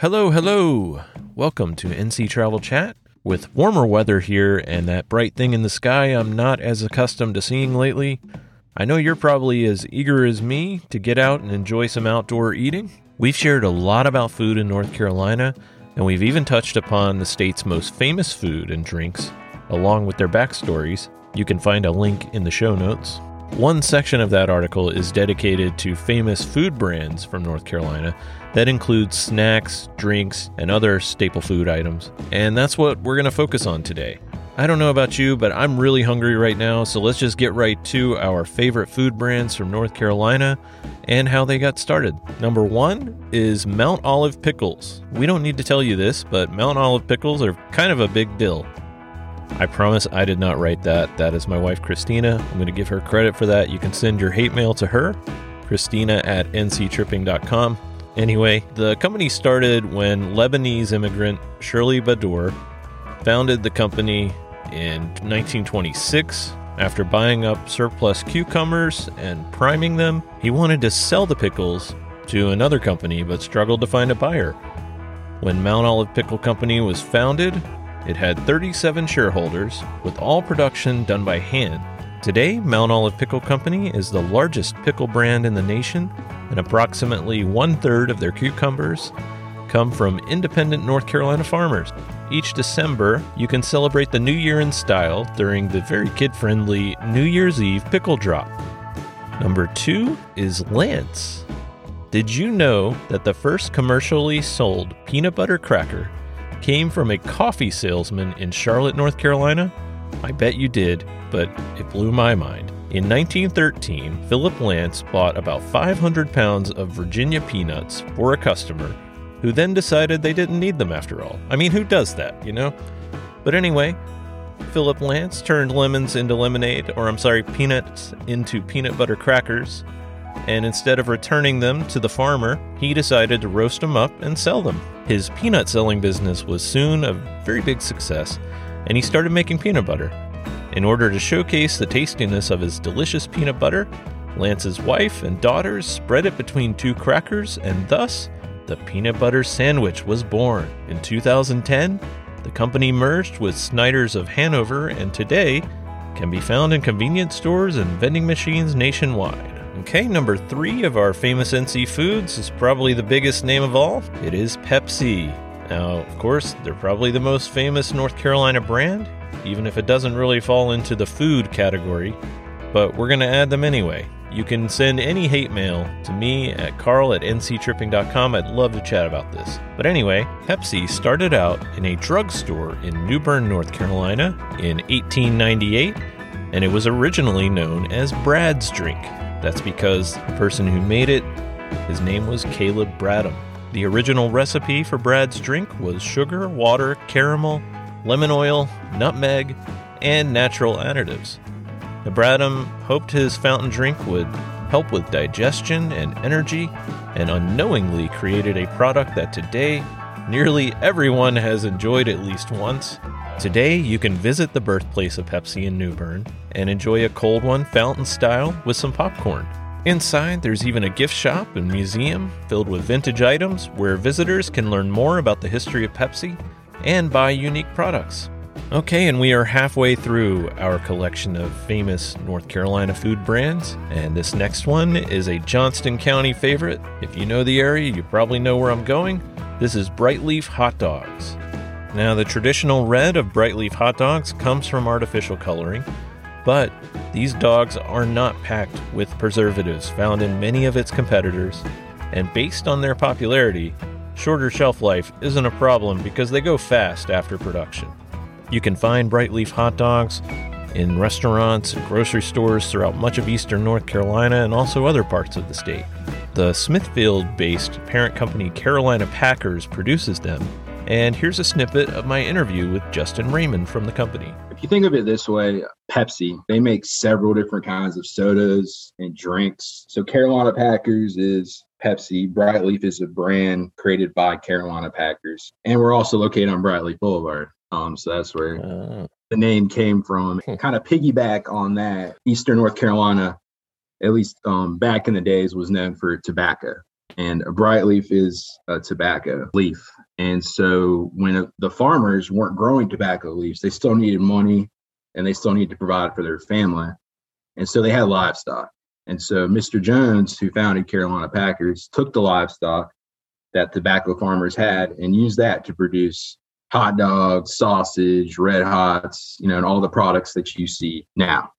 Hello, hello. Welcome to NC Travel Chat. With warmer weather here and that bright thing in the sky I'm not as accustomed to seeing lately, I know you're probably as eager as me to get out and enjoy some outdoor eating. We've shared a lot about food in North Carolina, and we've even touched upon the state's most famous food and drinks, along with their backstories. You can find a link in the show notes. One section of that article is dedicated to famous food brands from North Carolina that includes snacks, drinks, and other staple food items. And that's what we're going to focus on today. I don't know about you, but I'm really hungry right now, so let's just get right to our favorite food brands from North Carolina and how they got started. Number one is Mount Olive Pickles. We don't need to tell you this, but Mount Olive Pickles are kind of a big deal. I promise I did not write that. That is my wife, Christina. I'm going to give her credit for that. You can send your hate mail to her, Christina at nctripping.com. Anyway, the company started when Lebanese immigrant Shirley Baddour founded the company in 1926. After buying up surplus cucumbers and priming them, he wanted to sell the pickles to another company but struggled to find a buyer. When Mount Olive Pickle Company was founded, it had 37 shareholders, with all production done by hand. Today, Mount Olive Pickle Company is the largest pickle brand in the nation, and approximately one third of their cucumbers come from independent North Carolina farmers. Each December, you can celebrate the new year in style during the very kid friendly New Year's Eve pickle drop. Number two is Lance. Did you know that the first commercially sold peanut butter cracker came from a coffee salesman in Charlotte, North Carolina? I bet you did, but it blew my mind. In 1913, Philip Lance bought about 500 pounds of Virginia peanuts for a customer who then decided they didn't need them after all. I mean, who does that, you know? But anyway, Philip Lance turned lemons into lemonade, or I'm sorry, peanuts into peanut butter crackers, and instead of returning them to the farmer, he decided to roast them up and sell them. His peanut selling business was soon a very big success, and he started making peanut butter. In order to showcase the tastiness of his delicious peanut butter, Lance's wife and daughters spread it between two crackers, and thus, the peanut butter sandwich was born. In 2010, the company merged with Snyder's of Hanover and today can be found in convenience stores and vending machines nationwide. Okay, number three of our famous NC foods is probably the biggest name of all. It is Pepsi. Now, of course, they're probably the most famous North Carolina brand, even if it doesn't really fall into the food category, but we're going to add them anyway. You can send any hate mail to me at carl at nctripping.com. I'd love to chat about this. But anyway, Pepsi started out in a drugstore in New Bern, North Carolina in 1898, and it was originally known as Brad's Drink. That's because the person who made it, his name was Caleb Bradham. The original recipe for Brad's drink was sugar, water, caramel, lemon oil, nutmeg, and natural additives. The Bradham hoped his fountain drink would help with digestion and energy, and unknowingly created a product that today nearly everyone has enjoyed at least once. Today, you can visit the birthplace of Pepsi in New Bern and enjoy a cold one fountain style with some popcorn. Inside, there's even a gift shop and museum filled with vintage items where visitors can learn more about the history of Pepsi and buy unique products. Okay, and we are halfway through our collection of famous North Carolina food brands, and this next one is a Johnston County favorite. If you know the area, you probably know where I'm going. This is Brightleaf Hot Dogs. Now, the traditional red of Brightleaf hot dogs comes from artificial coloring, but these dogs are not packed with preservatives found in many of its competitors, and based on their popularity, shorter shelf life isn't a problem because they go fast after production. You can find Brightleaf hot dogs in restaurants and grocery stores throughout much of eastern North Carolina and also other parts of the state. The Smithfield based parent company Carolina Packers produces them, and here's a snippet of my interview with Justin Raymond from the company. If you think of it this way, Pepsi, they make several different kinds of sodas and drinks. So Carolina Packers is Pepsi. Brightleaf is a brand created by Carolina Packers. And we're also located on Brightleaf Boulevard. Um, so that's where Uh, the name came from. Hmm. kind of piggyback on that. Eastern North Carolina, at least um, back in the days, was known for tobacco. And a bright leaf is a tobacco leaf. And so when the farmers weren't growing tobacco leaves, they still needed money and they still needed to provide for their family. And so they had livestock. And so Mr. Jones, who founded Carolina Packers, took the livestock that tobacco farmers had and used that to produce hot dogs, sausage, red hots, you know, and all the products that you see now.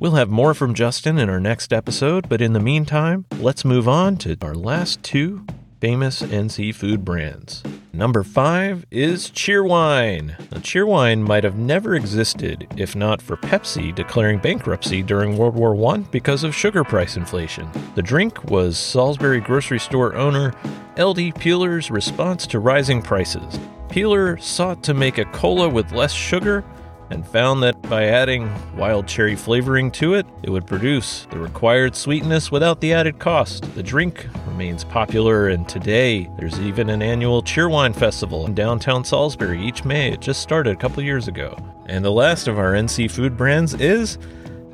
We'll have more from Justin in our next episode, but in the meantime, let's move on to our last two famous NC food brands. Number five is Cheerwine. Now, Cheerwine might have never existed if not for Pepsi declaring bankruptcy during World War I because of sugar price inflation. The drink was Salisbury grocery store owner L.D. Peeler's response to rising prices. Peeler sought to make a cola with less sugar and found that by adding wild cherry flavoring to it, it would produce the required sweetness without the added cost. The drink remains popular, and today there's even an annual Cheerwine Festival in downtown Salisbury each May. It just started a couple years ago. And the last of our NC food brands is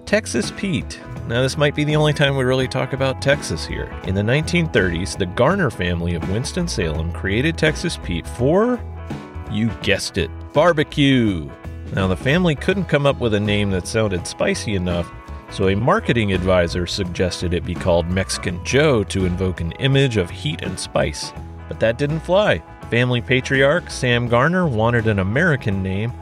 Texas Pete. Now, this might be the only time we really talk about Texas here. In the 1930s, the Garner family of Winston-Salem created Texas Pete for, you guessed it, barbecue. Now, the family couldn't come up with a name that sounded spicy enough, so a marketing advisor suggested it be called Mexican Joe to invoke an image of heat and spice. But that didn't fly. Family patriarch Sam Garner wanted an American name,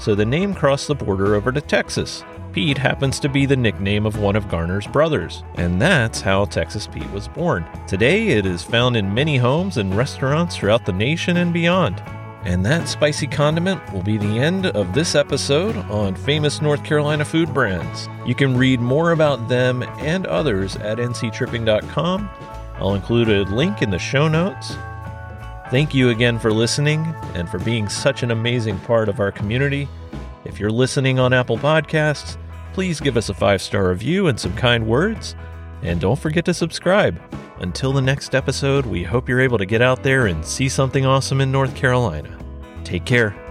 so the name crossed the border over to Texas. Pete happens to be the nickname of one of Garner's brothers, and that's how Texas Pete was born. Today, it is found in many homes and restaurants throughout the nation and beyond. And that spicy condiment will be the end of this episode on famous North Carolina food brands. You can read more about them and others at nctripping.com. I'll include a link in the show notes. Thank you again for listening and for being such an amazing part of our community. If you're listening on Apple Podcasts, please give us a five star review and some kind words. And don't forget to subscribe. Until the next episode, we hope you're able to get out there and see something awesome in North Carolina. Take care.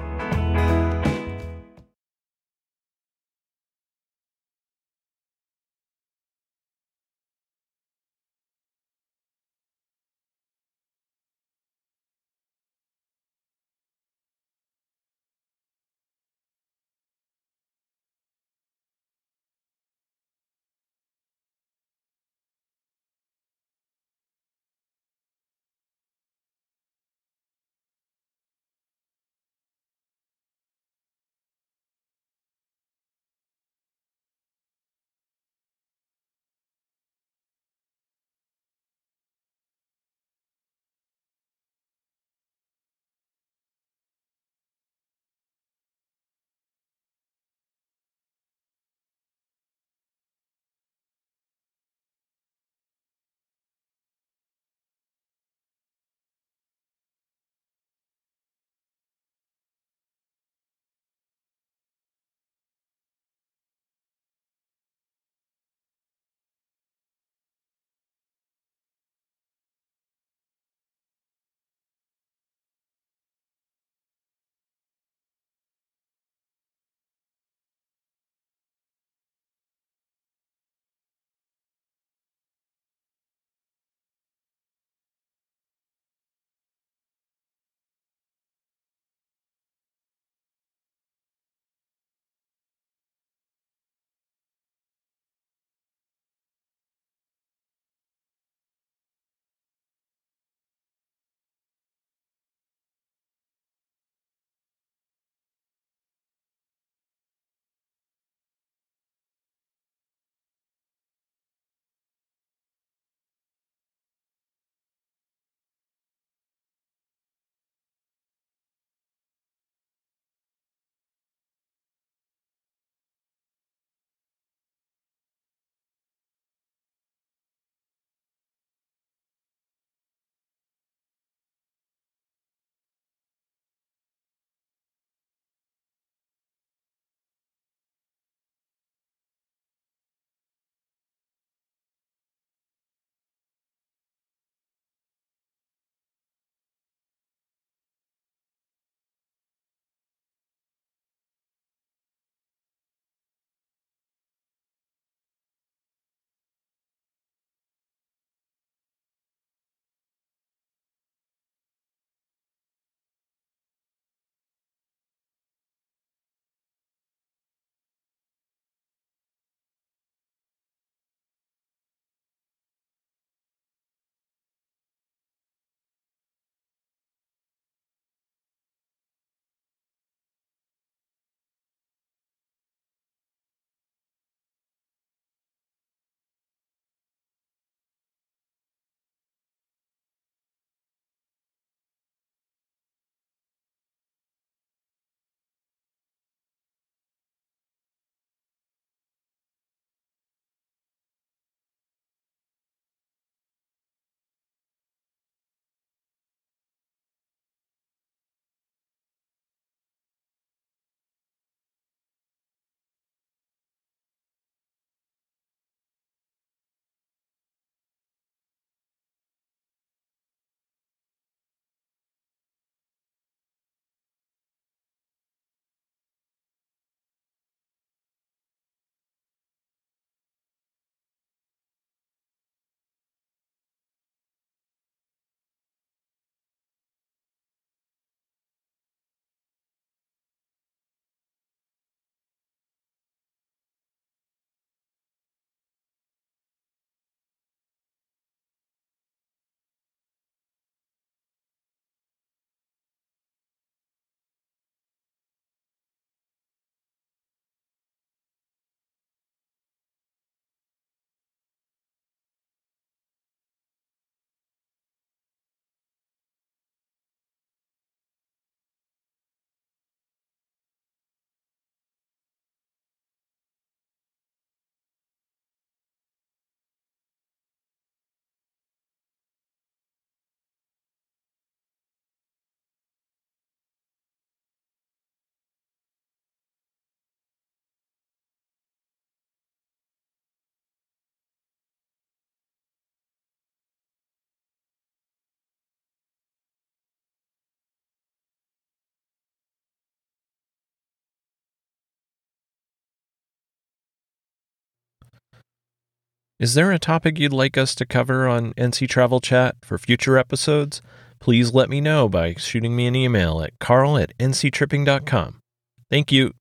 Is there a topic you'd like us to cover on NC Travel Chat for future episodes? Please let me know by shooting me an email at carl at nctripping.com. Thank you.